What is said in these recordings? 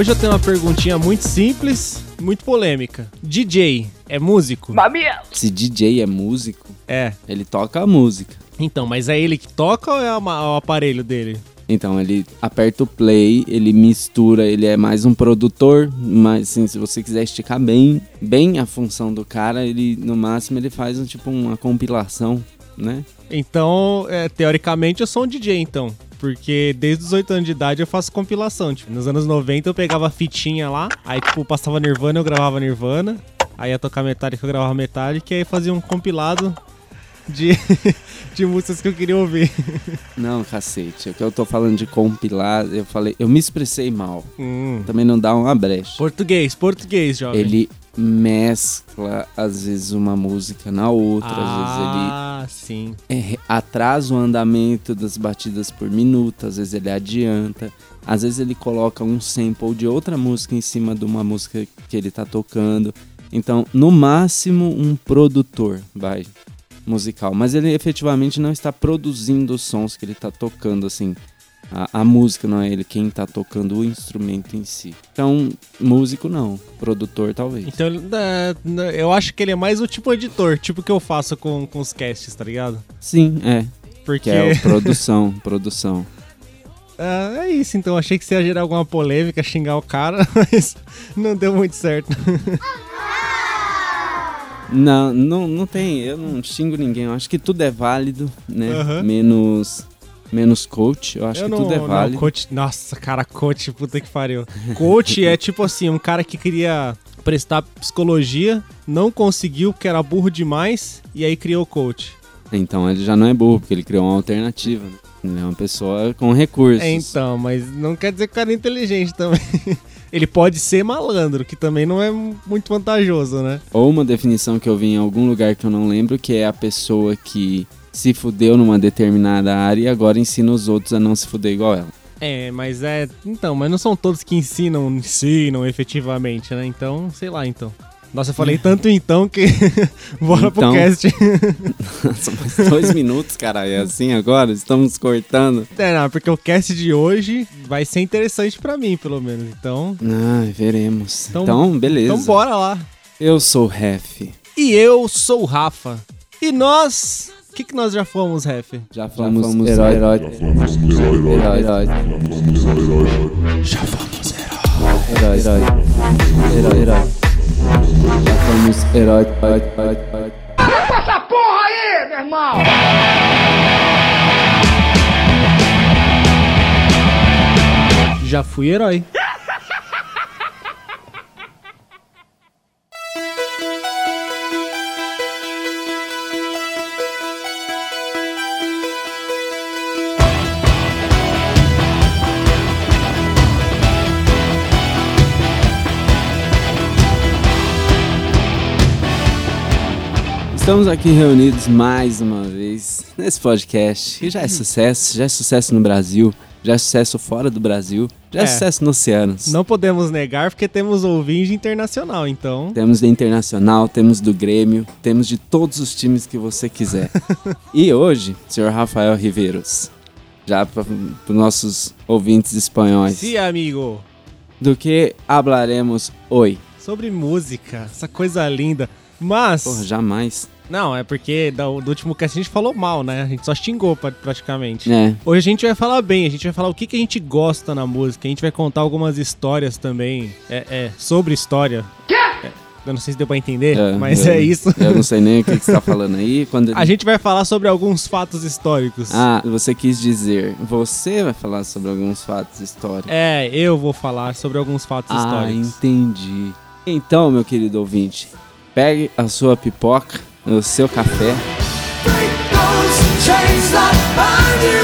Hoje eu tenho uma perguntinha muito simples, muito polêmica. DJ é músico? Se DJ é músico, É. ele toca a música. Então, mas é ele que toca ou é uma- o aparelho dele? Então ele aperta o play, ele mistura, ele é mais um produtor, mas assim, se você quiser esticar bem, bem a função do cara, ele no máximo ele faz um tipo uma compilação, né? Então, é, teoricamente, eu sou um DJ, então. Porque desde os 8 anos de idade eu faço compilação. Tipo, nos anos 90 eu pegava a fitinha lá, aí, tipo, passava Nirvana, eu gravava Nirvana. Aí ia tocar Metallica, eu gravava Metallica. E aí fazia um compilado de, de músicas que eu queria ouvir. Não, cacete, é que eu tô falando de compilar, eu falei, eu me expressei mal. Hum. Também não dá uma brecha. Português, português, jovem. Ele mescla às vezes uma música na outra, às ah, sim. vezes ele é, atrasa o andamento das batidas por minuto, às vezes ele adianta, às vezes ele coloca um sample de outra música em cima de uma música que ele tá tocando. Então, no máximo, um produtor vai musical, mas ele efetivamente não está produzindo os sons que ele tá tocando, assim. A, a música não é ele quem tá tocando o instrumento em si. Então, músico não, produtor talvez. Então, ele- é, né, eu acho que ele é mais o tipo editor, tipo que eu faço com, com os casts, tá ligado? Sim, é. Porque Que é o produção, produção. Ah, é isso, então achei que você ia gerar alguma polêmica, xingar o cara, mas não deu muito certo. Não, não, não tem, eu não xingo ninguém. Eu acho que tudo é válido, né? Aham. Menos menos coach, eu acho eu que não, tudo é não, válido. coach, nossa, cara, coach, puta que pariu. Coach é tipo assim, um cara que queria prestar psicologia, não conseguiu porque era burro demais, e aí criou coach. Então ele já não é burro, porque ele criou uma alternativa. Né? Ele é uma pessoa com recursos. É, então, mas não quer dizer que o cara é inteligente também. Ele pode ser malandro, que também não é muito vantajoso, né? Ou uma definição que eu vi em algum lugar que eu não lembro, que é a pessoa que se fudeu numa determinada área e agora ensina os outros a não se fuder igual ela. É, mas é. Então, mas não são todos que ensinam, ensinam efetivamente, né? Então, sei lá, então. Nossa, eu falei tanto então que. Bora pro Então. cast. São mais dois minutos, cara. É assim agora? Estamos cortando. É, não, porque o cast de hoje vai ser interessante pra mim, pelo menos. Então. Ah, veremos. Então- Então, beleza. Então bora lá. Eu sou o Ref. E eu sou o Rafa. E nós. O que, que nós já fomos, Ref? Já falamos, herói, herói. Herói, herói. Já fomos, Herói, herói. Herói, herói. Já fomos herói, herói, herói, herói. Essa porra aí, meu irmão! Já fui herói. Estamos aqui reunidos mais uma vez nesse podcast, que já é sucesso, já é sucesso no Brasil, já é sucesso fora do Brasil, já é, É. sucesso no Oceanos. Não podemos negar porque temos ouvinte internacional, então. Temos do Internacional, temos do Grêmio, temos de todos os times que você quiser. e hoje, senhor Rafael Riveiros, já para os nossos ouvintes espanhóis, Sim, amigo. do que hablaremos hoje? Sobre música, essa coisa linda. Mas. Porra, jamais. Não, é porque do, do último cast a gente falou mal, né? A gente só xingou pra- praticamente. É, Hoje a gente vai falar bem, a gente vai falar o que, que a gente gosta na música, a gente vai contar algumas histórias também, é, é, sobre história. É, eu não sei se deu pra entender, É, mas eu- é isso. eu não sei nem o que, que você tá falando aí. Quando A gente vai falar sobre alguns fatos históricos. Ah, você quis dizer, você vai falar sobre alguns fatos históricos. É, eu vou falar sobre alguns fatos ah, históricos. entendi. Então, meu querido ouvinte, pegue a sua pipoca, o seu café, Those chains that bind you,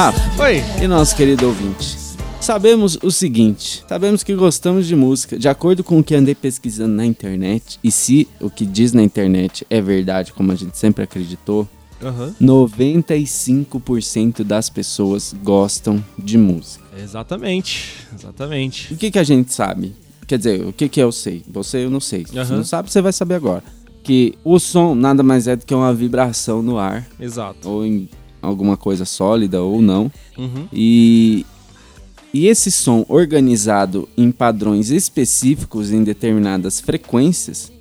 Rafa, Oi. e nosso querido ouvinte? Sabemos o seguinte: sabemos que gostamos de música. De acordo com o que andei pesquisando na internet, e se o que diz na internet é verdade, como a gente sempre acreditou, Aham. 95% das pessoas gostam de música. Exatamente. Exatamente. O que, que a gente sabe? Quer dizer, o que, que eu sei? Você eu não sei. Se você Aham. não sabe, você vai saber agora. Que o som nada mais é do que uma vibração no ar, Exato. ou em alguma coisa sólida ou não. Uhum. E, e esse som organizado em padrões específicos em determinadas frequências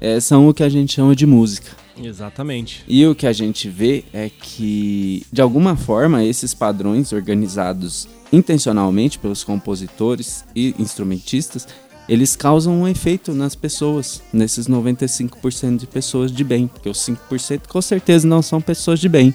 é, são o que a gente chama de música. Exatamente. E o que a gente vê é que, de alguma forma, esses padrões organizados intencionalmente pelos compositores e instrumentistas, eles causam um efeito nas pessoas, nesses 95% de pessoas de bem, porque os 5% com certeza não são pessoas de bem,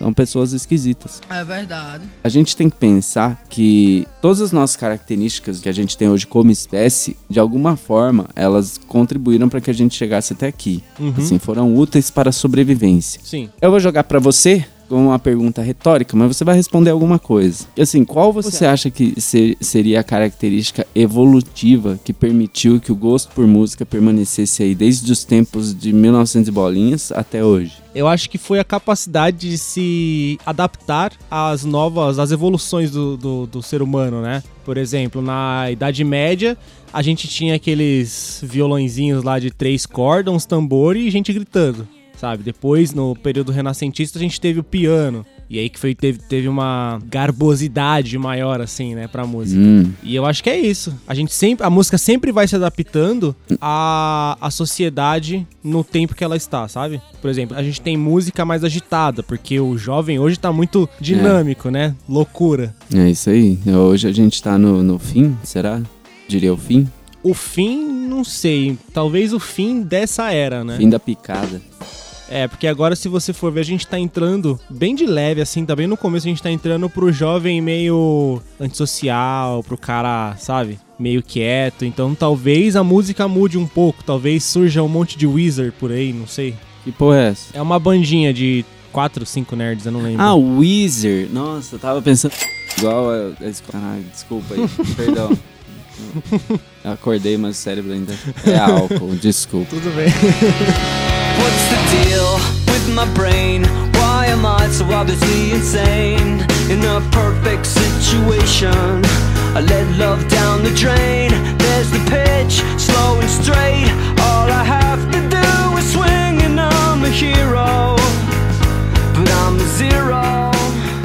são pessoas esquisitas. É verdade. A gente tem que pensar que todas as nossas características que a gente tem hoje como espécie, de alguma forma, elas contribuíram para que a gente chegasse até aqui. Uhum. Assim, foram úteis para a sobrevivência. Sim. Eu vou jogar pra você uma pergunta retórica, mas você vai responder alguma coisa. E Assim, qual você acha que se- seria a característica evolutiva que permitiu que o gosto por música permanecesse aí desde os tempos de 1900 e bolinhas até hoje? Eu acho que foi a capacidade de se adaptar às novas, às evoluções do, do, do ser humano, né? Por exemplo, na Idade Média, a gente tinha aqueles violõezinhos lá de três cordas, uns tambores e gente gritando, sabe? Depois, no período renascentista, a gente teve o piano. E aí que foi, teve, teve uma garbosidade maior, assim, né, pra música. Hum, E eu acho que é isso. A gente sempre, a música sempre vai se adaptando à, à sociedade no tempo que ela está, sabe? Por exemplo, a gente tem música mais agitada, porque o jovem hoje tá muito dinâmico, né? Loucura. é isso aí. Hoje a gente tá no, no fim, será? Diria o fim? O fim, não sei. Talvez o fim dessa era, né? Fim da picada. É, porque agora se você for ver, a gente tá entrando bem de leve, assim, tá bem no começo, a gente tá entrando pro jovem meio antissocial, pro cara, sabe? Meio quieto. Então talvez a música mude um pouco, talvez surja um monte de Wizard por aí, não sei. Que porra é essa? É uma bandinha de quatro, cinco nerds, eu não lembro. Ah, Weezer. Nossa, eu tava pensando. Igual a. Caralho, desculpa aí. Perdão. Eu acordei, mas o cérebro ainda é álcool. Desculpa. Tudo bem. What's the deal with my brain? Why am I so obviously insane? In a perfect situation, I let love down the drain. There's the pitch, slow and straight. All I have to do is swing, and I'm a hero. But I'm a zero.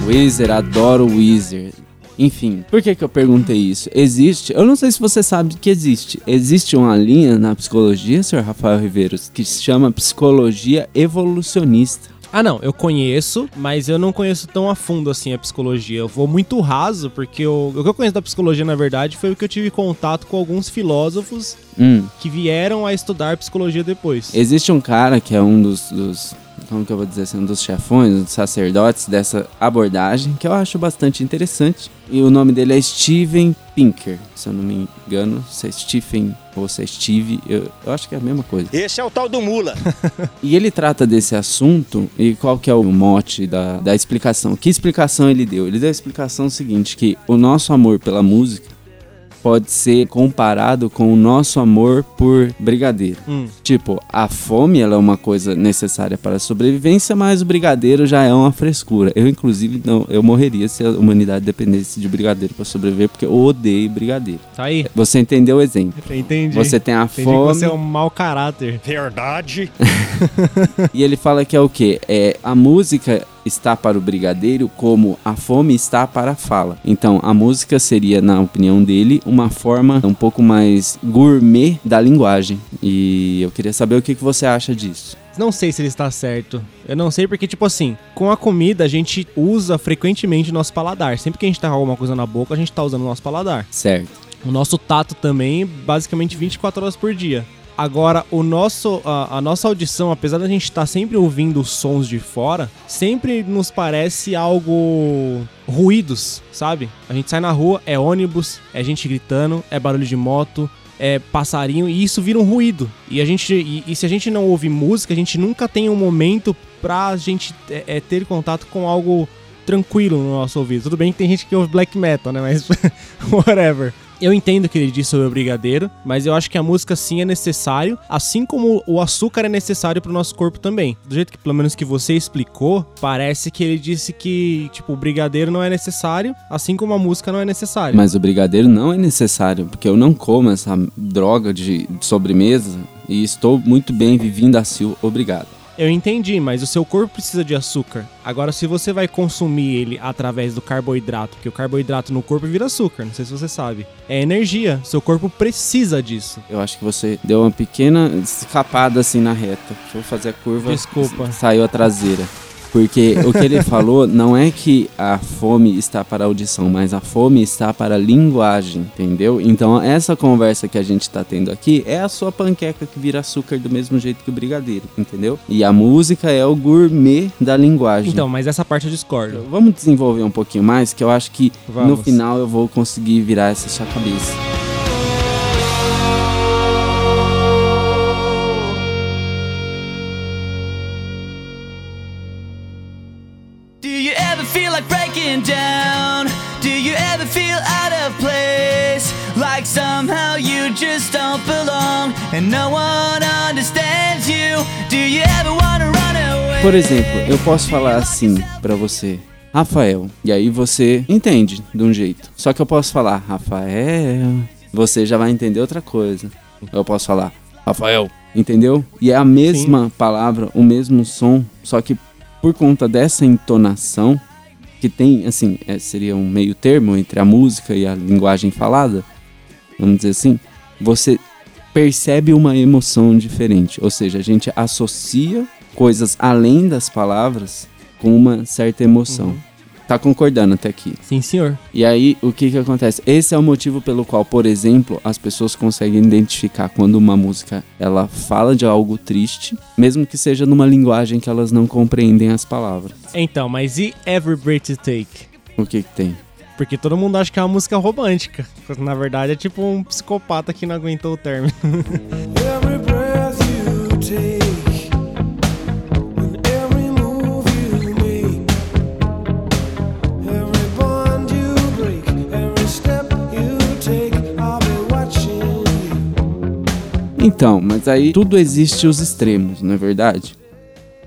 Weezer, adoro Weezer. Enfim, por que que eu perguntei isso? Existe, eu não sei se você sabe que existe. Existe uma linha na psicologia, senhor Rafael Riveiros, que se chama psicologia evolucionista. Ah, não, eu conheço, mas eu não conheço tão a fundo assim a psicologia. Eu vou muito raso, porque eu- o que eu conheço da psicologia, na verdade, foi o que eu tive contato com alguns filósofos Hum, que vieram a estudar psicologia depois. existe um cara que é um dos, dos como que eu vou dizer assim, um dos chefões, um dos sacerdotes dessa abordagem, que eu acho bastante interessante. E o nome dele é Steven Pinker, se eu não me engano, se é Stephen ou se é Steve, eu, eu acho que é a mesma coisa. Esse é o tal do Mula. E ele trata desse assunto e qual que é o mote da, da explicação? Que explicação ele deu? Ele deu a explicação seguinte, que o nosso amor pela música pode ser comparado com o nosso amor por brigadeiro. Hum. Tipo, a fome ela é uma coisa necessária para a sobrevivência, mas o brigadeiro já é uma frescura. Eu, inclusive, não, eu morreria se a humanidade dependesse de brigadeiro para sobreviver, porque eu odeio brigadeiro. Tá aí? Você entendeu o exemplo? Entendi. Você tem a Entendi que fome... você é um mau caráter. Verdade. E ele fala que é o quê? É, a música está para o brigadeiro como a fome está para a fala. Então, a música seria, na opinião dele, uma forma um pouco mais gourmet da linguagem. E eu queria saber o que, você acha disso. Não sei se ele está certo. Eu não sei porque, tipo assim, com a comida a gente usa frequentemente o nosso paladar. Sempre que a gente tá com alguma coisa na boca, a gente tá usando o nosso paladar. Certo. O nosso tato também, basicamente 24 horas por dia. Agora, o nosso, a, a nossa audição, apesar da gente estar sempre ouvindo sons de fora, sempre nos parece algo ruídos, sabe? A gente sai na rua, é ônibus, é gente gritando, é barulho de moto, é passarinho, e isso vira um ruído. E a gente, e, e se a gente não ouve música, a gente nunca tem um momento pra gente é, é, ter contato com algo tranquilo no nosso ouvido. Tudo bem que tem gente que ouve black metal, né? Mas whatever. Eu entendo o que ele disse sobre o brigadeiro, mas eu acho que a música sim é necessário, assim como o açúcar é necessário pro nosso corpo também. Do jeito que, pelo menos que você explicou, parece que ele disse que, tipo, o brigadeiro não é necessário, assim como a música não é necessária. Mas o brigadeiro não é necessário, porque eu não como essa droga de sobremesa e estou muito bem vivendo assim, obrigado. Eu entendi, mas o seu corpo precisa de açúcar. Agora, se você vai consumir ele através do carboidrato, porque o carboidrato no corpo vira açúcar, não sei se você sabe. É energia, seu corpo precisa disso. Eu acho que você deu uma pequena escapada assim na reta. Deixa eu fazer a curva. Desculpa. Saiu a traseira. Porque o que ele falou não é que a fome está para a audição, mas a fome está para a linguagem, entendeu? Então essa conversa que a gente está tendo aqui é a sua panqueca que vira açúcar do mesmo jeito que o brigadeiro, entendeu? E a música é o gourmet da linguagem. Então, mas essa parte eu discordo. Vamos desenvolver um pouquinho mais, que eu acho que no Vamos. final eu vou conseguir virar essa sua cabeça. And no one understands you? Do you ever wanna run away? Por exemplo, eu posso falar assim pra você, Rafael, e aí você entende de um jeito. Só que eu posso falar, Rafael, você já vai entender outra coisa. Eu posso falar, Rafael, entendeu? E é a mesma palavra, o mesmo som, só que por conta dessa entonação, que tem, assim, é, seria um meio termo entre a música e a linguagem falada, vamos dizer assim, você percebe uma emoção diferente. Ou seja, a gente associa coisas além das palavras com uma certa emoção. Tá concordando até aqui. Sim, senhor. E aí, o que que acontece? Esse é o motivo pelo qual, por exemplo, as pessoas conseguem identificar quando uma música ela fala de algo triste, mesmo que seja numa linguagem que elas não compreendem as palavras. Então, mas e Every Breath You Take? O que que tem? Porque todo mundo acha que é uma música romântica. Na verdade é tipo um psicopata que não aguentou o término. Every breath you take. Então, mas aí tudo existe os extremos, não é verdade?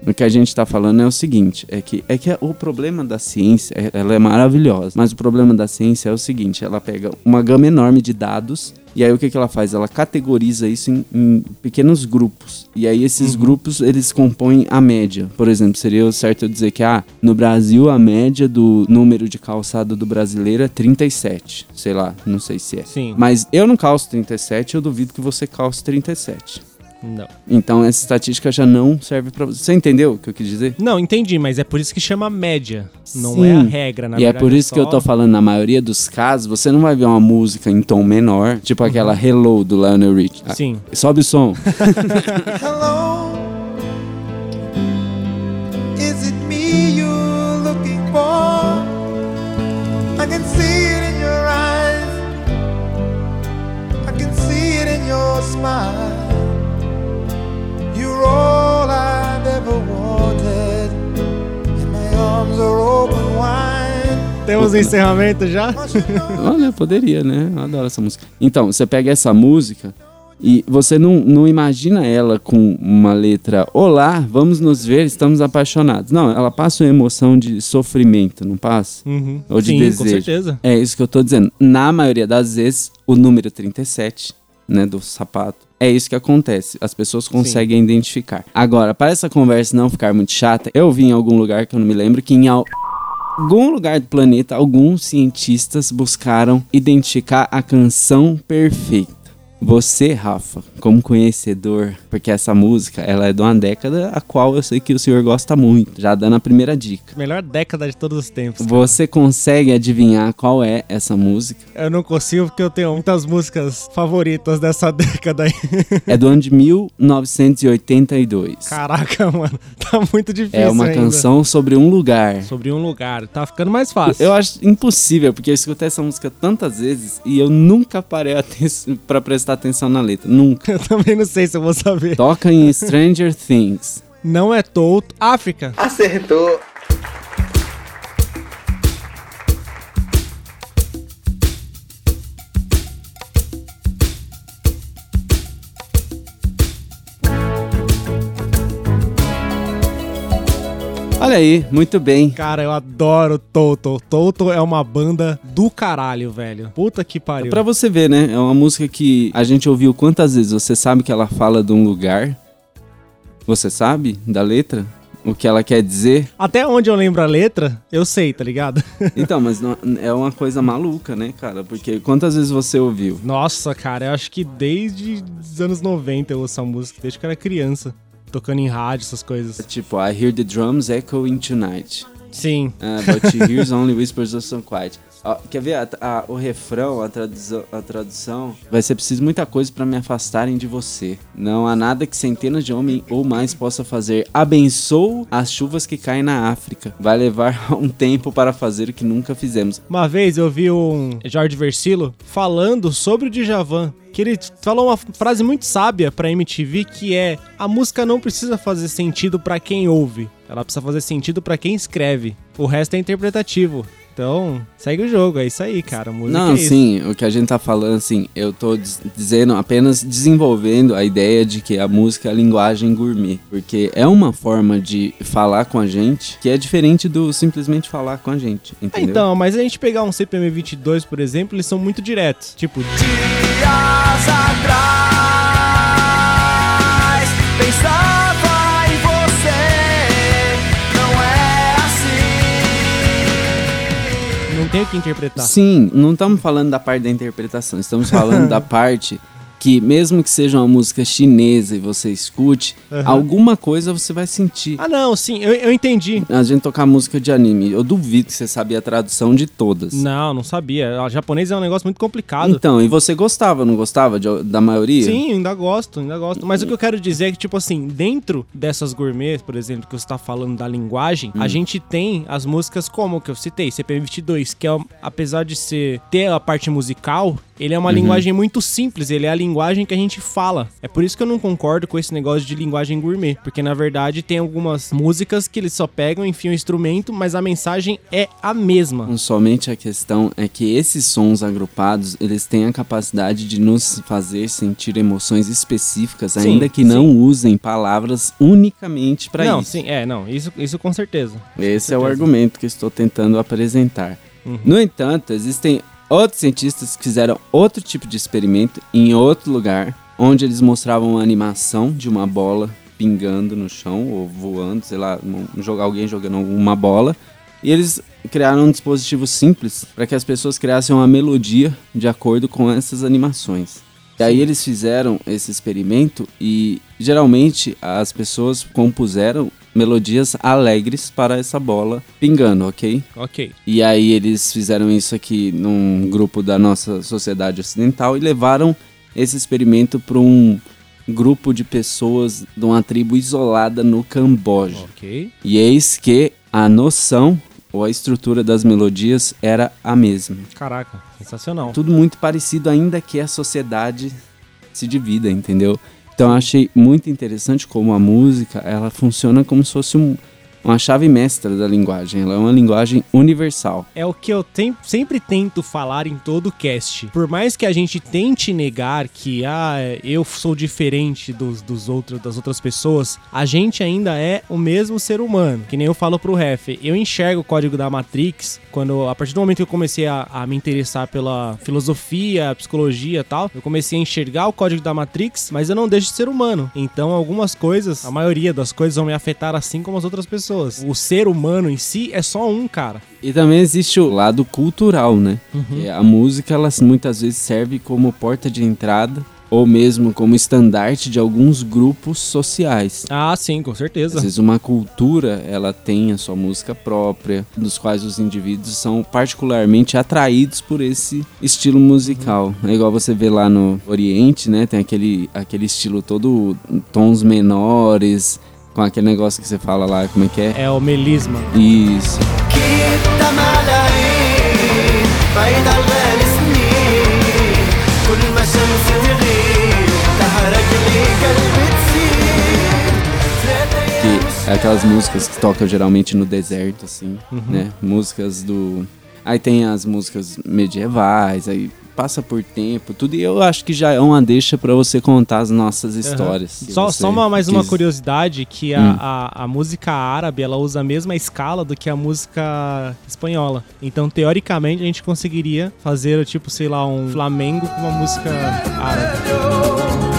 O que a gente tá falando é o seguinte, é que é que o problema da ciência, é- ela é maravilhosa, mas o problema da ciência é o seguinte, ela pega uma gama enorme de dados e aí o que que ela faz? Ela categoriza isso em, em pequenos grupos. E aí esses grupos, eles compõem a média. Por exemplo, seria o certo eu dizer que ah, no Brasil a média do número de calçado do brasileiro é 37. Sei lá, não sei se é. Sim. Mas eu não calço 37, eu duvido que você calce 37. Não. Então essa estatística já não serve pra você. Você entendeu o que eu quis dizer? Não, entendi, mas é por isso que chama média. Não Sim. é a regra, na e é verdade. por isso que eu só- tô falando, na maioria dos casos, você não vai ver uma música em tom menor, tipo aquela Hello do Lionel Rich. Ah, Sim. Sobe o som. Hello, is it me you're looking for? I can see it in your eyes, I can see it in your smile. You're all I've ever wanted, and my arms are open wide. Temos um encerramento já? Olha, poderia, né? Eu adoro essa música. Então, você pega essa música e você não, não imagina ela com uma letra Olá, vamos nos ver, estamos apaixonados. Não, ela passa uma emoção de sofrimento, não passa? Uhum. Ou de Sim, desejo. com certeza. É isso que eu tô dizendo. Na maioria das vezes, o número 37, né, do sapato, é isso que acontece. As pessoas conseguem identificar. Agora, para essa conversa não ficar muito chata, eu vi em algum lugar que eu não me lembro que em al- algum lugar do planeta, alguns cientistas buscaram identificar a canção perfeita. Você, Rafa, como conhecedor, porque essa música, ela é de uma década a qual eu sei que o senhor gosta muito, já dando a primeira dica. Melhor década de todos os tempos. cara. Você consegue adivinhar qual é essa música? Eu não consigo porque eu tenho muitas músicas favoritas dessa década aí. É do ano de 1982. Caraca, mano. Tá muito difícil É uma ainda. canção sobre um lugar. Sobre um lugar. Tá ficando mais fácil. Eu acho impossível, porque eu escutei essa música tantas vezes e eu nunca parei aten- pra prestar atenção na letra. Nunca. Eu também não sei se eu vou saber. Toca em Stranger Things. Não é Touto. África. Acertou. Olha aí, muito bem. Cara, eu adoro Toto. Toto é uma banda do caralho, velho. Puta que pariu. Pra você ver, né? É uma música que a gente ouviu quantas vezes? Você sabe que ela fala de um lugar? Você sabe da letra? O que ela quer dizer? Até onde eu lembro a letra, eu sei, tá ligado? Então, mas não- é uma coisa maluca, né, cara? Porque quantas vezes você ouviu? Nossa, cara, eu acho que desde os anos 90 eu ouço essa música, desde que eu era criança. Tocando em rádio, essas coisas. Tipo, I hear the drums echoing tonight. Sim. Uh, but she hears only whispers of some quiet. Ó, quer ver a- a- o refrão, a tradução, a tradução? Vai ser preciso muita coisa pra me afastarem de você. Não há nada que centenas de homens ou mais possa fazer. Abençoo as chuvas que caem na África. Vai levar um tempo para fazer o que nunca fizemos. Uma vez eu vi um Jorge Versilo falando sobre o Djavan. Que ele falou uma frase muito sábia pra MTV que é: a música não precisa fazer sentido pra quem ouve, ela precisa fazer sentido pra quem escreve. O resto é interpretativo. Então, segue o jogo, é isso aí, cara. Música Não, é sim, o que a gente tá falando, assim, eu tô diz- dizendo, apenas desenvolvendo a ideia de que a música é a linguagem gourmet. Porque é uma forma de falar com a gente que é diferente do simplesmente falar com a gente, entendeu? Então, mas a gente pegar um CPM 22, por exemplo, eles são muito diretos. Tipo, Dias atrás não tem o que interpretar. Sim, não estamos falando da parte da interpretação, estamos falando da parte que mesmo que seja uma música chinesa e você escute, alguma coisa você vai sentir. Ah, não, sim, eu, eu entendi. A gente tocar música de anime, eu duvido que você sabia a tradução de todas. Não, não sabia. O japonês é um negócio muito complicado. Então, e você gostava, não gostava de- da maioria? Sim, ainda gosto, ainda gosto. Mas o que eu quero dizer é que, tipo assim, dentro dessas gourmets, por exemplo, que você tá falando da linguagem, Hum. a gente tem as músicas como que eu citei, CPM 22, que é, apesar de ser ter a parte musical, ele é uma Uhum. linguagem muito simples, ele é a linguagem que a gente fala. É por isso que eu não concordo com esse negócio de linguagem gourmet, porque na verdade tem algumas músicas que eles só pegam, enfiam o instrumento, mas a mensagem é a mesma. Somente a questão é que esses sons agrupados, eles têm a capacidade de nos fazer sentir emoções específicas, Sim, ainda que não usem palavras unicamente para não, isso. sim, é, não, isso, isso com certeza. Esse é o certeza. argumento que estou tentando apresentar. Uhum. No entanto, existem outros cientistas fizeram outro tipo de experimento em outro lugar, onde eles mostravam uma animação de uma bola pingando no chão ou voando, sei lá, um, jogar alguém jogando uma bola. E eles criaram um dispositivo simples para que as pessoas criassem uma melodia de acordo com essas animações. E aí eles fizeram esse experimento e geralmente as pessoas compuseram melodias alegres para essa bola pingando, ok? Ok. E aí eles fizeram isso aqui num grupo da nossa sociedade ocidental e levaram esse experimento para um grupo de pessoas de uma tribo isolada no Camboja. Ok. E eis que a noção ou a estrutura das melodias era a mesma. Caraca, sensacional. Tudo muito parecido, ainda que a sociedade se divida, entendeu? Então eu achei muito interessante como a música ela funciona como se fosse um- uma chave mestra da linguagem. Ela é uma linguagem universal. É o que eu tem- sempre tento falar em todo cast. Por mais que a gente tente negar que ah, eu sou diferente dos, dos outros, das outras pessoas, a gente ainda é o mesmo ser humano. Que nem eu falo pro Ref. Eu enxergo o código da Matrix quando, a partir do momento que eu comecei a, a me interessar pela filosofia, psicologia e tal, eu comecei a enxergar o código da Matrix, mas eu não deixo de ser humano. Então, algumas coisas, a maioria das coisas vão me afetar assim como as outras pessoas. O ser humano em si é só um, cara. E também existe o lado cultural, né? Que a música ela muitas vezes serve como porta de entrada ou mesmo como estandarte de alguns grupos sociais. Ah, sim, com certeza. Às vezes uma cultura, ela tem a sua música própria, dos quais os indivíduos são particularmente atraídos por esse estilo musical. É igual você vê lá no Oriente, né? Tem aquele, aquele estilo todo tons menores, com aquele negócio que você fala lá, como é que é? É o melisma. Isso. Que é aquelas músicas que tocam geralmente no deserto, assim, uhum. né? Músicas do. Aí tem as músicas medievais, aí passa por tempo, tudo, e eu acho que já é uma deixa pra você contar as nossas histórias. se Só, só uma, mais uma quis- curiosidade, que a, Hum. a, a música árabe, ela usa a mesma escala do que a música espanhola. Então, teoricamente, a gente conseguiria fazer, tipo, sei lá, um flamengo com uma música árabe.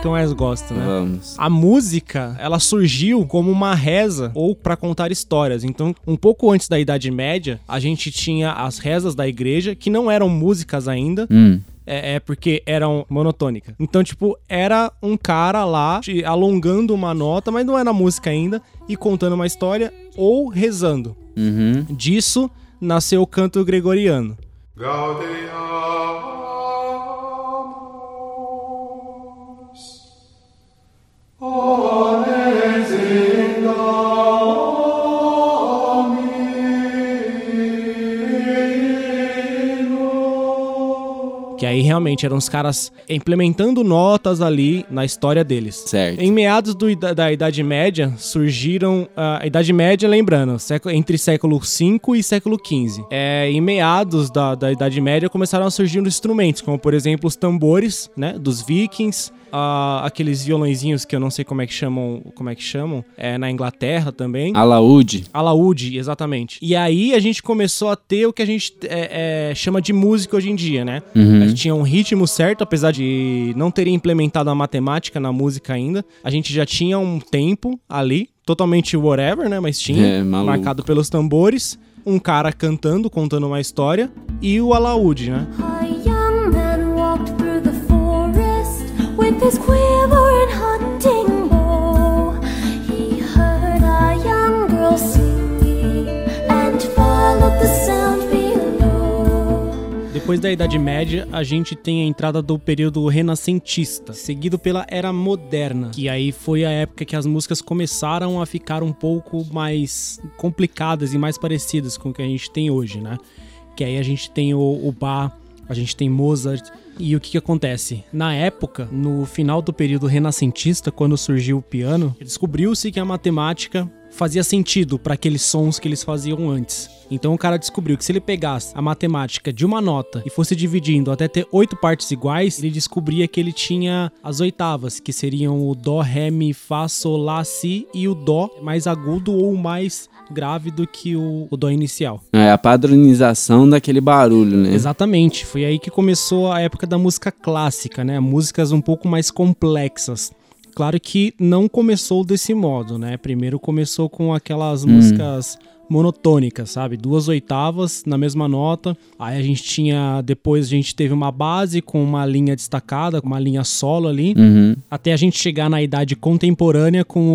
Parte que eu mais gosto, né? Vamos. A música, ela surgiu como uma reza ou pra contar histórias. Então, um pouco antes da Idade Média, a gente tinha as rezas da igreja, que não eram músicas ainda, Hum. é, é porque eram monotônicas. Então, tipo, era um cara lá alongando uma nota, mas não era música ainda, e contando uma história ou rezando. Uhum. Disso nasceu o canto gregoriano. Que aí realmente eram os caras implementando notas ali na história deles. Certo. Em meados do ida- da Idade Média, surgiram. ah, a Idade Média, lembrando, século- entre século V e século XV. É, em meados da, da Idade Média começaram a surgir instrumentos, como por exemplo os tambores, né? Dos vikings. Ah, aqueles violõezinhos que eu não sei como é que chamam, como é que chamam, é, na Inglaterra também. Alaúde. Alaúde, exatamente. E aí a gente começou a ter o que a gente é, é, chama de música hoje em dia, né? A gente tinha um ritmo certo, apesar de não terem implementado a matemática na música ainda. A gente já tinha um tempo ali, totalmente whatever, né? Mas tinha, É, marcado pelos tambores. Um cara cantando, contando uma história. E o alaúde, né? A Depois da Idade Média, a gente tem a entrada do período renascentista, seguido pela Era Moderna, que aí foi a época que as músicas começaram a ficar um pouco mais complicadas e mais parecidas com o que a gente tem hoje, né? Que aí a gente tem o, o Bach, a gente tem Mozart. E o que, que acontece? Na época, no final do período renascentista, quando surgiu o piano, descobriu-se que a matemática fazia sentido para aqueles sons que eles faziam antes. Então o cara descobriu que se ele pegasse a matemática de uma nota e fosse dividindo até ter oito partes iguais, ele descobria que ele tinha as oitavas, que seriam o dó, ré, mi, fá, sol, lá, si e o dó mais agudo ou mais grave do que o, o dó inicial. É a padronização daquele barulho, né? Exatamente, foi aí que começou a época da música clássica, né? Músicas um pouco mais complexas. Claro que não começou desse modo, né? Primeiro começou com aquelas músicas monotônicas, sabe? Duas oitavas na mesma nota. Aí a gente tinha, depois a gente teve uma base com uma linha destacada, com uma linha solo ali, Uhum. até a gente chegar na idade contemporânea com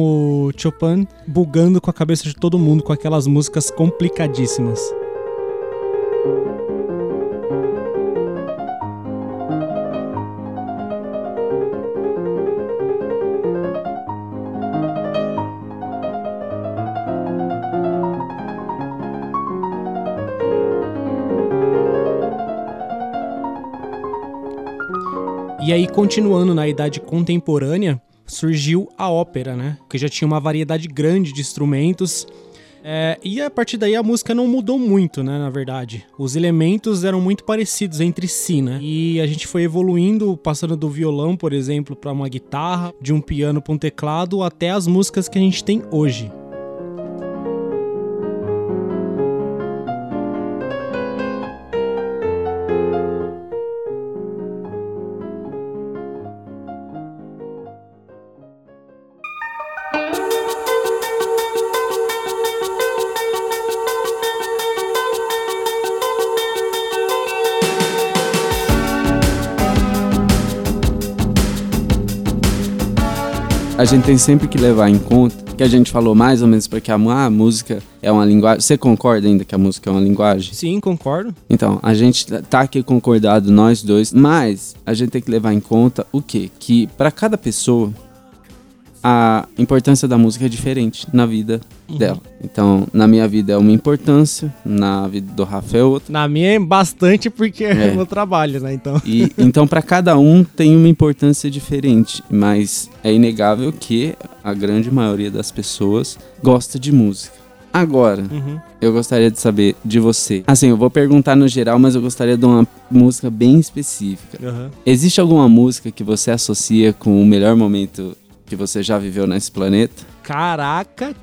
o Chopin bugando com a cabeça de todo mundo com aquelas músicas complicadíssimas. E aí, continuando na idade contemporânea, surgiu a ópera, né? Que já tinha uma variedade grande de instrumentos. É, e a partir daí a música não mudou muito, né? Na verdade. Os elementos eram muito parecidos entre si, né? E a gente foi evoluindo, passando do violão, por exemplo, para uma guitarra, de um piano para um teclado, até as músicas que a gente tem hoje. A gente tem sempre que levar em conta que a gente falou mais ou menos porque a, a música é uma linguagem. Você concorda ainda que a música é uma linguagem? Sim, concordo. Então, a gente tá aqui concordado nós dois, mas a gente tem que levar em conta o quê? Que para cada pessoa a importância da música é diferente na vida dela. Então, na minha vida é uma importância, na vida do Rafa é outra. Na minha é bastante porque é, É. o meu trabalho, né? Então. E então para cada um tem uma importância diferente, mas é inegável que a grande maioria das pessoas gosta de música. Agora, Uhum. eu gostaria de saber de você. Assim, eu vou perguntar no geral, mas eu gostaria de uma música bem específica. Aham. Existe alguma música que você associa com o melhor momento que você já viveu nesse planeta? Caraca,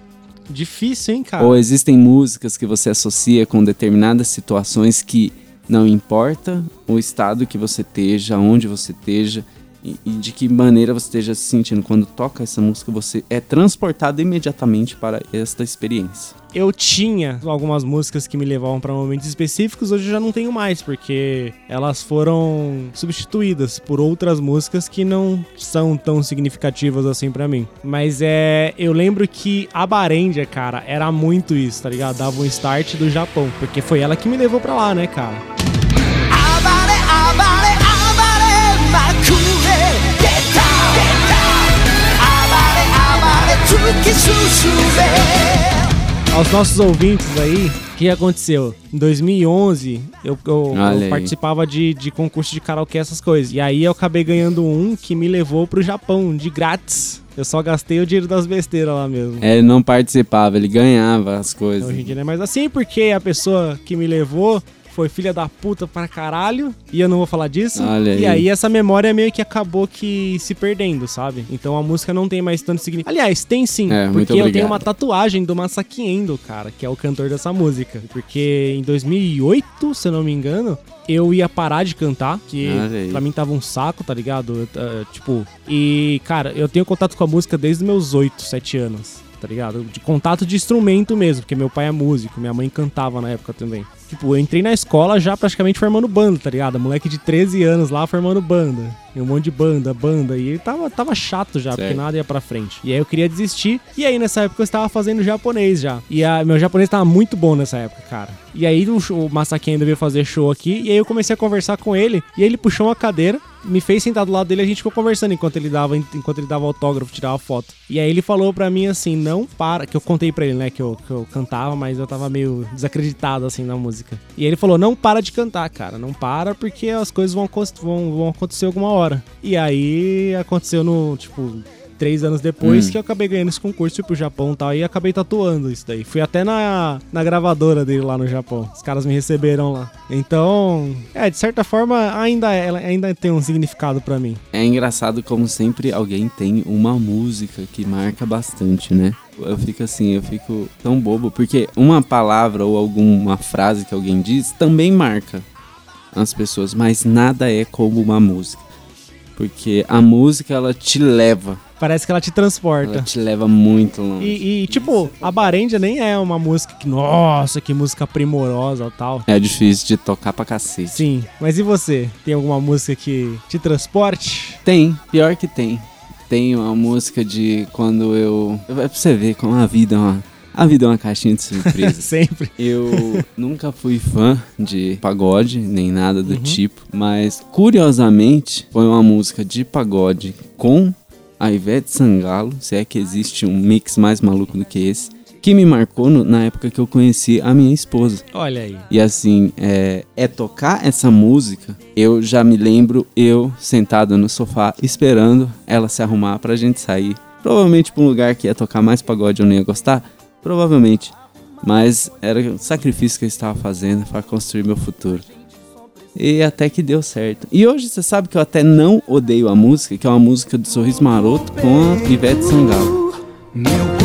difícil, hein, cara? Ou existem músicas que você associa com determinadas situações que não importa o estado que você esteja, onde você esteja e, de que maneira você esteja se sentindo quando toca essa música, você é transportado imediatamente para esta experiência. Eu tinha algumas músicas que me levavam pra momentos específicos, hoje eu já não tenho mais, porque elas foram substituídas por outras músicas que não são tão significativas assim pra mim. Mas é, eu lembro que a Barendia, cara, era muito isso, tá ligado? Dava um start do Japão, porque foi ela que me levou pra lá, né, cara? Aos nossos ouvintes aí, o que aconteceu? Em 2011, eu, eu- eu participava de, de concurso de karaokê, essas coisas. E aí eu acabei ganhando um que me levou pro Japão, de grátis. Eu só gastei o dinheiro das besteiras lá mesmo. É, ele não participava, ele ganhava as coisas. Hoje em dia não é mais assim, porque a pessoa que me levou foi filha da puta pra caralho, e eu não vou falar disso. Olha e aí. aí essa memória meio que acabou que se perdendo, sabe? Então a música não tem mais tanto significado. Aliás, tem sim, É, porque eu tenho uma tatuagem do Masaki Endo, cara, que é o cantor dessa música. Porque em 2008, se eu não me engano, eu ia parar de cantar, que Olha aí. pra mim tava um saco, tá ligado? Eu, eh, tipo, e cara, eu tenho contato com a música desde meus 8, 7 anos. Tá ligado? De contato de instrumento mesmo, porque meu pai é músico, minha mãe cantava na época também. Tipo, eu entrei na escola já praticamente formando banda, tá ligado? Moleque de 13 anos lá formando banda. E um monte de banda, banda. E tava, tava chato já, porque Certo. nada ia pra frente. E aí eu queria desistir. E aí nessa época eu estava fazendo japonês já. E a, meu japonês tava muito bom nessa época, cara. E aí o, show- o Masaki ainda veio fazer show aqui. E aí eu comecei a conversar com ele. E aí ele puxou uma cadeira, me fez sentar do lado dele a gente ficou conversando enquanto ele dava, enquanto ele dava autógrafo, tirava foto. E aí ele falou pra mim assim: não para. Que eu contei pra ele, né? Que eu, que eu cantava, mas eu tava meio desacreditado assim na música. E aí ele falou: não para de cantar, cara. Não para porque as coisas vão, vão, vão acontecer alguma hora. E aí aconteceu no, tipo. Três anos depois Hum. que eu acabei ganhando esse concurso, fui pro Japão e tal, e acabei tatuando isso daí. Fui até na, na gravadora dele lá no Japão. Os caras me receberam lá. Então, é, de certa forma, ainda, ela ainda tem um significado pra mim. É engraçado como sempre alguém tem uma música que marca bastante, né? Eu fico assim, eu fico tão bobo, porque uma palavra ou alguma frase que alguém diz também marca as pessoas, mas nada é como uma música. Porque a música ela te leva, Parece que ela te transporta. ela te leva muito longe. E, e, tipo, a Barendia nem é uma música que, nossa, que música primorosa e tal. É difícil de tocar pra cacete. Sim, mas e você? Tem alguma música que te transporte? Tem, pior que tem. Tem uma música de quando eu. É pra você ver como a vida é uma. A vida é uma caixinha de surpresas. Sempre. Eu nunca fui fã de pagode, nem nada Uhum. do tipo, mas curiosamente foi uma música de pagode com a Ivete Sangalo, se é que existe um mix mais maluco do que esse, que me marcou no- na época que eu conheci a minha esposa. Olha aí. E assim, é, é tocar essa música, eu já me lembro eu sentado no sofá esperando ela se arrumar pra gente sair. Provavelmente pra um lugar que ia tocar mais pagode eu não ia gostar, provavelmente. Mas era o sacrifício que eu estava fazendo para construir meu futuro. E até que deu certo. E hoje você sabe que eu até não odeio a música, que é uma música do Sorriso Maroto com a Ivete Sangalo. Meu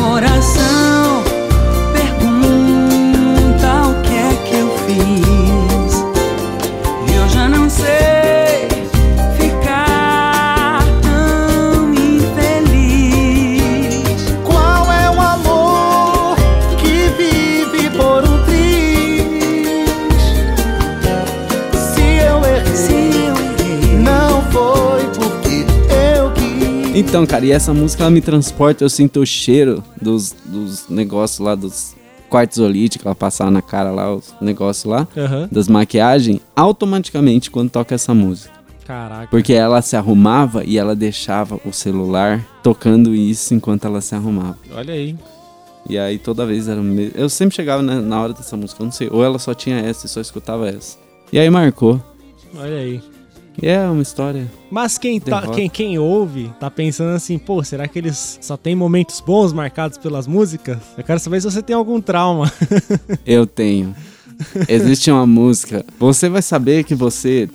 Então, cara, e essa música ela me transporta, eu sinto o cheiro dos, dos negócios lá, dos quartzolite que ela passava na cara lá, os negócios lá, Aham. das maquiagens, automaticamente quando toca essa música. Caraca. Porque ela se arrumava e ela deixava o celular tocando isso enquanto ela se arrumava. Olha aí. E aí toda vez era. o me- Eu sempre chegava na, na hora dessa música, eu não sei. Ou ela só tinha essa e só escutava essa. E aí marcou. Olha aí. É uma história. Mas quem, tá, quem, quem ouve tá pensando assim, pô, será que eles só tem momentos bons marcados pelas músicas? Eu quero saber se você tem algum trauma. Eu tenho. Existe uma música. Você vai saber que você,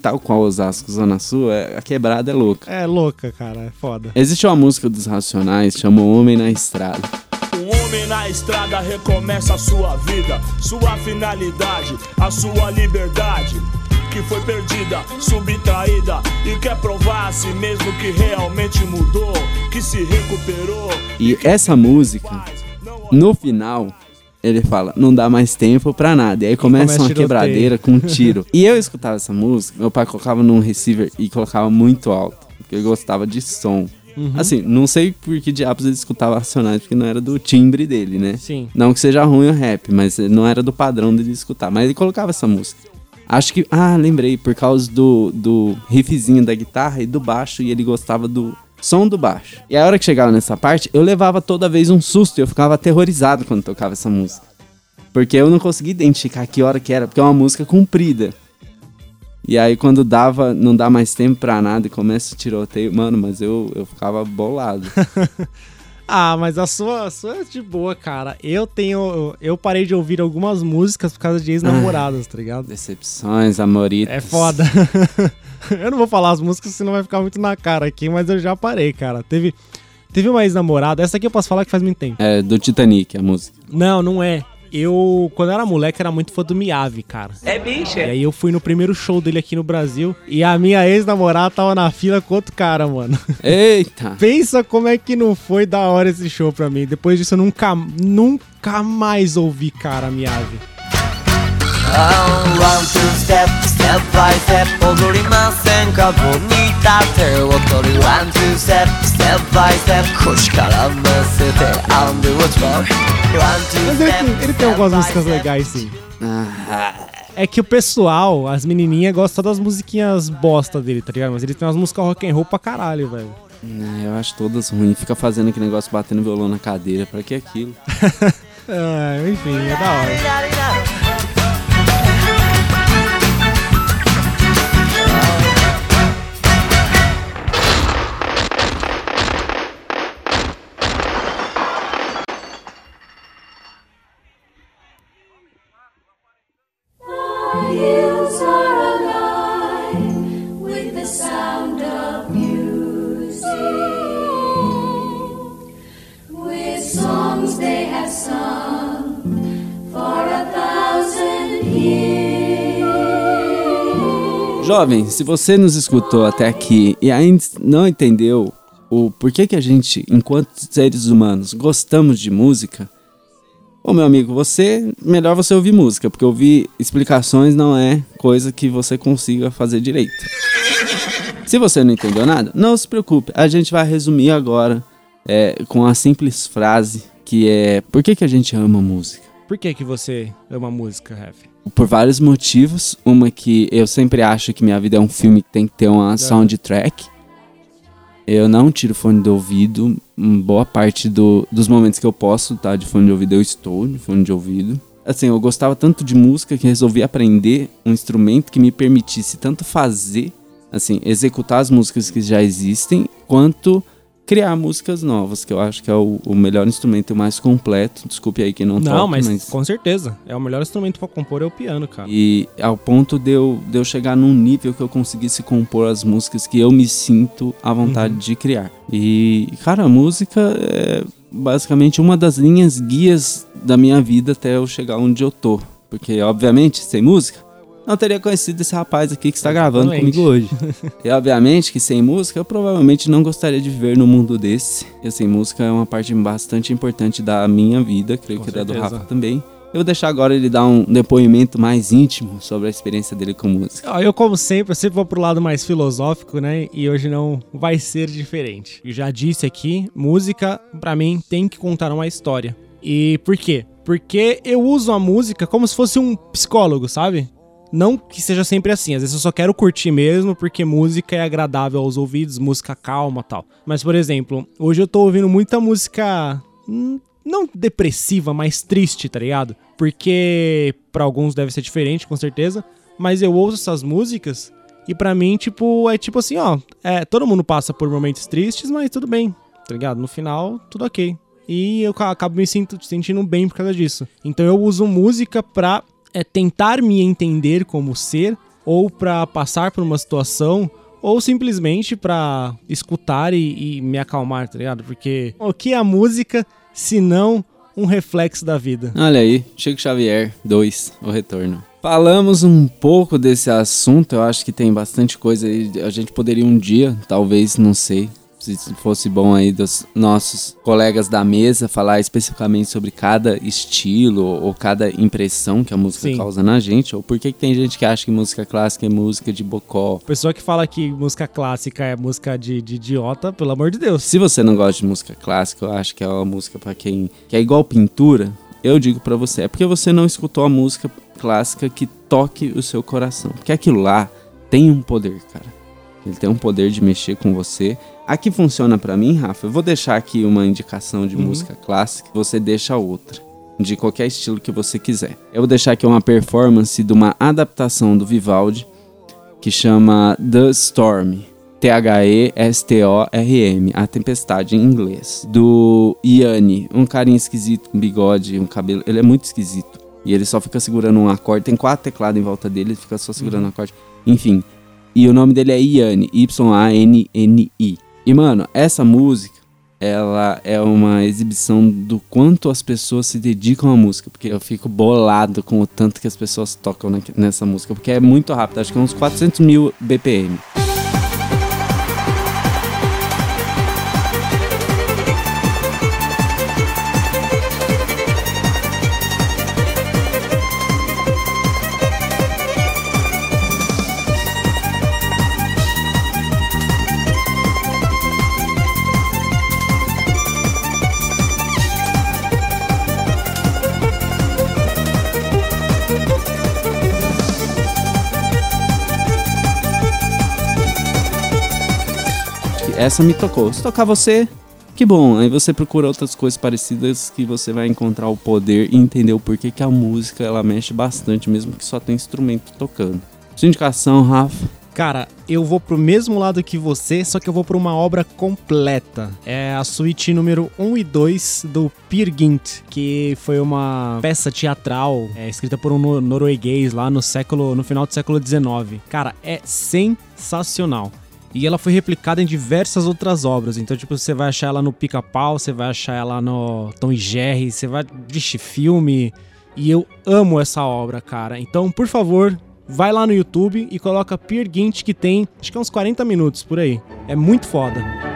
tal qual Osasco, Zona Sul, é- a quebrada é louca. É louca, cara, é foda. Existe uma música dos Racionais, chama O Homem na Estrada. Um homem na estrada recomeça a sua vida, sua finalidade, a sua liberdade. Que foi perdida, subtraída e quer provar a si mesmo que realmente mudou, que se recuperou. E essa música, no final, ele fala, não dá mais tempo pra nada. E aí começa começa uma quebradeira com um tiro. e eu escutava essa música, meu pai colocava num receiver e colocava muito alto, porque ele gostava de som. Uhum. Assim, não sei por que diabos ele escutava Racionais, porque não era do timbre dele, né? Sim. Não que seja ruim o rap, mas não era do padrão dele escutar. Mas ele colocava essa música. Acho que. Ah, lembrei, por causa do, do riffzinho da guitarra e do baixo, e ele gostava do som do baixo. E a hora que chegava nessa parte, eu levava toda vez um susto, eu ficava aterrorizado quando tocava essa música. Porque eu não conseguia identificar que hora que era, porque é uma música comprida. E aí quando dava, não dá mais tempo pra nada e começa o tiroteio, mano, mas eu, eu ficava bolado. Ah, mas a sua, a sua é de boa, cara. Eu tenho. Eu parei de ouvir algumas músicas por causa de ex-namoradas, tá ligado? Decepções, amoritas. É foda. eu não vou falar as músicas, senão vai ficar muito na cara aqui, mas eu já parei, cara. Teve, teve uma ex-namorada, essa aqui eu posso falar que faz muito tempo. É, do Titanic, a música. Não, não é. Eu, quando eu era moleque, era muito fã do Miave, cara. É bicha. E aí eu fui no primeiro show dele aqui no Brasil e a minha ex-namorada tava na fila com outro cara, mano. Eita! Pensa como é que não foi da hora esse show pra mim. Depois disso eu nunca, nunca mais ouvi, cara, Miave. One, two, step, step by step 踊りませんかボニータ手を取り One, two, step, step by step 腰からませて On the watch for One, two, Mas ele, step, tem- ele tem step algumas by músicas step. legais, sim. Ah, É que o pessoal, as menininhas, gostam das musiquinhas bosta dele, tá ligado? Mas ele tem umas músicas rock and roll pra caralho, velho. Ah, eu acho todas ruins. Fica fazendo aquele negócio batendo violão na cadeira. Pra que aquilo? Ah, enfim, é da hora. Jovem, se você nos escutou até aqui e ainda não entendeu o porquê que a gente, enquanto seres humanos, gostamos de música, ô meu amigo, você melhor você ouvir música, porque ouvir explicações não é coisa que você consiga fazer direito. Se você não entendeu nada, não se preocupe. A gente vai resumir agora é, com a simples frase que é por que, que a gente ama música? Por que que você ama música, Ref? Por vários motivos. Uma que eu sempre acho que minha vida é um filme que tem que ter uma soundtrack. Eu não tiro fone de ouvido. Hum, Boa parte do- dos momentos que eu posso estar de fone de ouvido, eu estou de fone de ouvido. Assim, eu gostava tanto de música que resolvi aprender um instrumento que me permitisse tanto fazer, assim, executar as músicas que já existem, quanto criar músicas novas, que eu acho que é o, o melhor instrumento mais completo. Desculpe aí quem não, Não, toca, mas, com certeza. É o melhor instrumento pra compor é o piano, cara. e ao ponto de eu, de eu chegar num nível que eu conseguisse compor as músicas que eu me sinto à vontade de criar. E, cara, a música é basicamente uma das linhas guias da minha vida até eu chegar onde eu tô. Porque, obviamente, sem música, não teria conhecido esse rapaz aqui que está gravando comigo hoje. e, obviamente, que sem música, eu provavelmente não gostaria de viver num mundo desse. E, assim, música é uma parte bastante importante da minha vida, creio Com que da do certeza. Rafa também. Eu vou deixar agora ele dar um depoimento mais íntimo sobre a experiência dele com música. Eu, como sempre, eu sempre vou pro lado mais filosófico, né? E hoje não vai ser diferente. Eu já disse aqui, música, pra mim, tem que contar uma história. E por quê? Porque eu uso a música como se fosse um psicólogo, sabe? Não que seja sempre assim, às vezes eu só quero curtir mesmo, porque música é agradável aos ouvidos, música calma tal. Mas, por exemplo, hoje eu tô ouvindo muita música. hum, Não depressiva, mas triste, tá ligado? Porque pra alguns deve ser diferente, com certeza. Mas eu ouço essas músicas e pra mim, tipo, é tipo assim, ó. É, todo mundo passa por momentos tristes, mas tudo bem, tá ligado? No final, tudo ok. E eu ca- acabo me sinto, sentindo bem por causa disso. Então eu uso música pra é, tentar me entender como ser, ou pra passar por uma situação, ou simplesmente pra escutar e, e me acalmar, tá ligado? Porque o que é a música se não um reflexo da vida? Olha aí, Chico Xavier 2, o retorno. Falamos um pouco desse assunto, eu acho que tem bastante coisa aí. A gente poderia um dia, talvez, não sei, se fosse bom aí dos nossos colegas da mesa falar especificamente sobre cada estilo ou cada impressão que a música Sim. causa na gente, ou por que tem gente que acha que música clássica é música de bocó. Pessoa que fala que música clássica é música de, de idiota, pelo amor de Deus. Se você não gosta de música clássica, eu acho que é uma música pra quem que é igual pintura. Eu digo pra você, é porque você não escutou a música clássica que toque o seu coração. Porque aquilo lá tem um poder, cara. Ele tem um poder de mexer com você. Aqui funciona pra mim, Rafa. Eu vou deixar aqui uma indicação de música clássica, você deixa outra. De qualquer estilo que você quiser. Eu vou deixar aqui uma performance de uma adaptação do Vivaldi que chama The Storm. T-H-E-S-T-O-R-M, A Tempestade em inglês. Do Yanni, um carinha esquisito, com bigode, um cabelo. Ele é muito esquisito. E ele só fica segurando um acorde. Tem quatro teclados em volta dele, ele fica só segurando um acorde. Enfim. E o nome dele é Yanni, Y-A-N-N-I. E, mano, essa música, ela é uma exibição do quanto as pessoas se dedicam à música. Porque eu fico bolado com o tanto que as pessoas tocam nessa música. Porque é muito rápido, acho que é uns 400 mil BPM. Essa me tocou. Se tocar você, que bom. Aí você procura outras coisas parecidas que você vai encontrar o poder e entender o porquê que a música ela mexe bastante, mesmo que só tem instrumento tocando. Sua indicação, Rafa. Cara, eu vou pro mesmo lado que você, só que eu vou pra uma obra completa. É a suíte número 1 e 2 do Peer Gynt, que foi uma peça teatral é, escrita por um nor- norueguês lá no século, no final do século XIX. Cara, é sensacional. E ela foi replicada em diversas outras obras. Então, tipo, você vai achar ela no Pica-Pau, você vai achar ela no Tom e Jerry, você vai. Vixe, filme. E eu amo essa obra, cara. Então, por favor, vai lá no YouTube e coloca Peer Gynt, que tem acho que é uns 40 minutos por aí. É muito foda.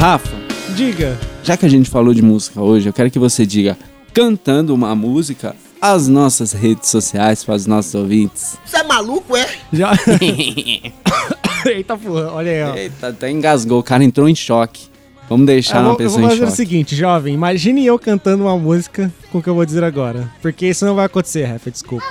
Rafa, Diga. já que a gente falou de música hoje, eu quero que você diga, cantando uma música, as nossas redes sociais para os nossos ouvintes. Você é maluco, é? Já. Eita porra, olha aí, ó. Eita, até engasgou, o cara entrou em choque. Vamos deixar Eu uma vou, eu pessoa vou em fazer o seguinte, jovem. Imagine eu cantando uma música com o que eu vou dizer agora. Porque isso não vai acontecer, Rafa, desculpa.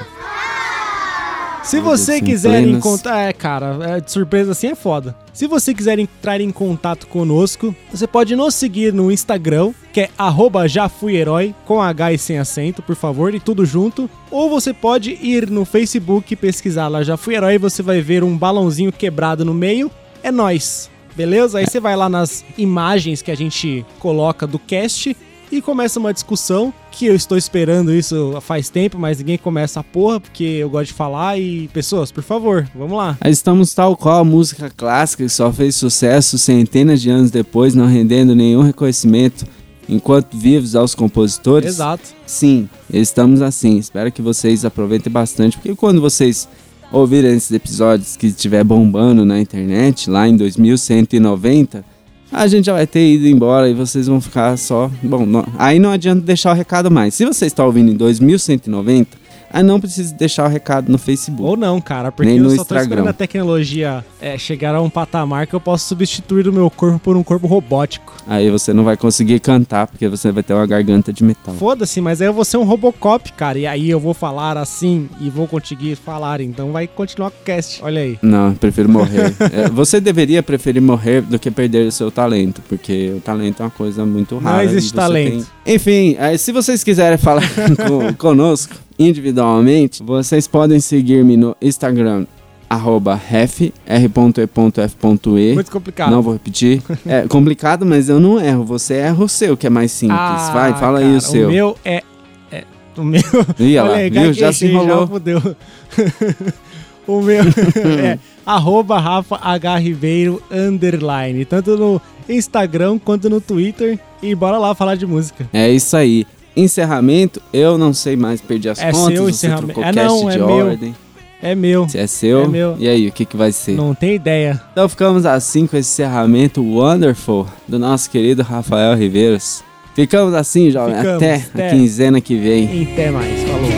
Se você quiser encontrar. É, cara, é, de surpresa assim é foda. Se você quiser entrar em contato conosco, você pode nos seguir no Instagram, que é arroba já fui herói, com H e sem acento, por favor, e tudo junto. Ou você pode ir no Facebook e pesquisar lá Já Fui Herói, você vai ver um balãozinho quebrado no meio. É nós, beleza? Aí você vai lá nas imagens que a gente coloca do cast e começa uma discussão que eu estou esperando isso faz tempo, mas ninguém começa a porra porque eu gosto de falar e pessoas, por favor, vamos lá. Estamos tal qual a música clássica que só fez sucesso centenas de anos depois, não rendendo nenhum reconhecimento enquanto vivos aos compositores. Exato. Sim, estamos assim. Espero que vocês aproveitem bastante, porque quando vocês ouvirem esses episódios que estiver bombando na internet, lá em 2190, a gente já vai ter ido embora e vocês vão ficar só. Bom, não- aí não adianta deixar o recado mais. Se você está ouvindo em 2190, aí não precisa deixar o recado no Facebook. Ou não, cara, porque Nem eu no só tô Instagram. esperando a tecnologia é, chegar a um patamar que eu posso substituir o meu corpo por um corpo robótico. Aí você não vai conseguir cantar, porque você vai ter uma garganta de metal. Foda-se, mas aí eu vou ser um Robocop, cara, e aí eu vou falar assim e vou conseguir falar, então vai continuar com o cast. Olha aí. Não, eu prefiro morrer. É, você deveria preferir morrer do que perder o seu talento, porque o talento é uma coisa muito Não rara. e existe talento. tem- Enfim, é, se vocês quiserem falar com- conosco individualmente, vocês podem seguir-me no Instagram, arroba ref, r.e.f.e. Muito complicado. Não vou repetir. É complicado, mas eu não erro. Você erra o seu, que é mais simples. Ah, Vai, fala aí cara, o seu. O meu é. é o meu. Olha lá, aí, viu? Já se enrolou. fudeu. o meu é arroba Rafa H. Ribeiro underline. Tanto no Instagram quanto no Twitter. E bora lá falar de música. É isso aí. Encerramento, eu não sei mais, perdi as É contas, seu encerramento. É, não, é de meu. ordem. É meu. Se é seu, É meu. e aí, o que, que vai ser? Não tem ideia. Então ficamos assim com esse encerramento wonderful do nosso querido Rafael Riveiros. Ficamos assim, jovem, Ficamos, até até. a quinzena que vem. Até mais. Falou.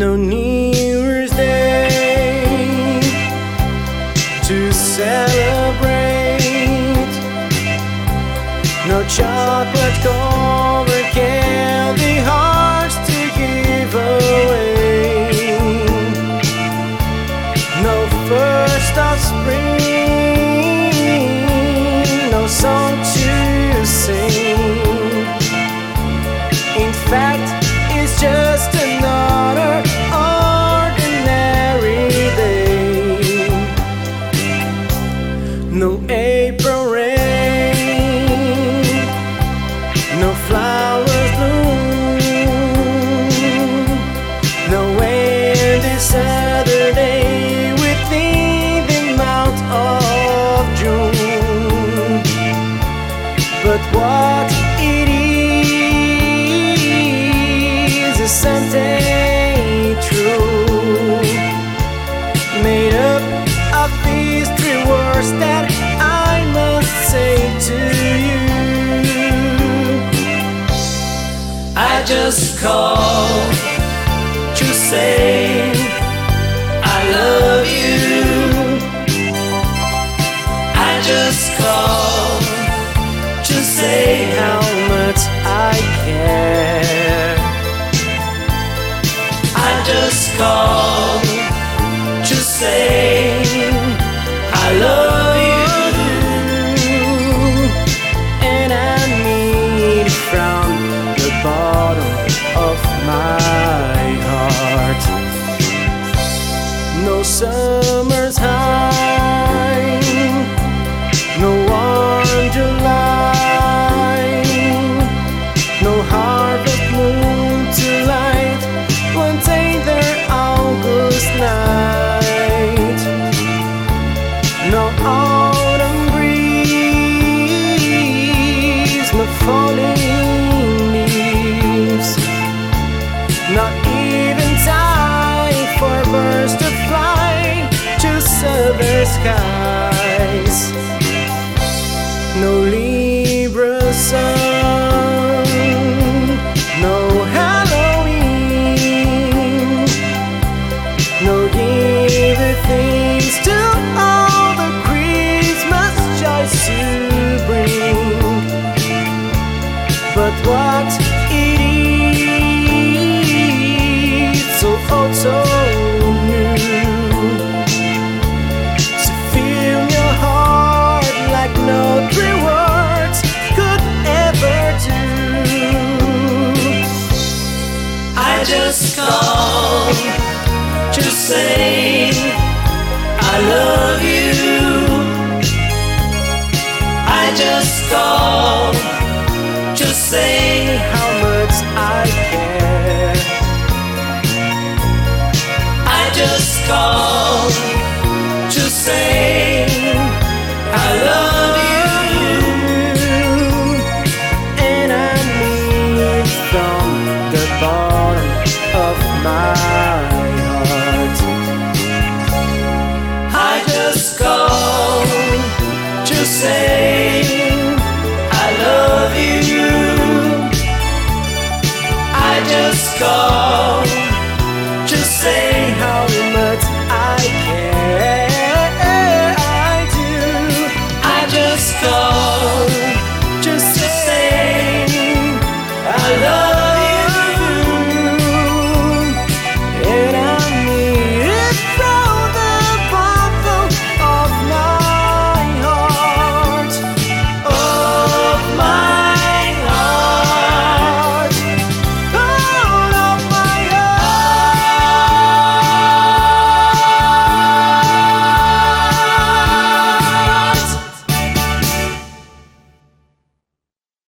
No New Year's Day to celebrate. No chocolate covered call. just called to say I love you. I just called to say how much I care. I just called. go.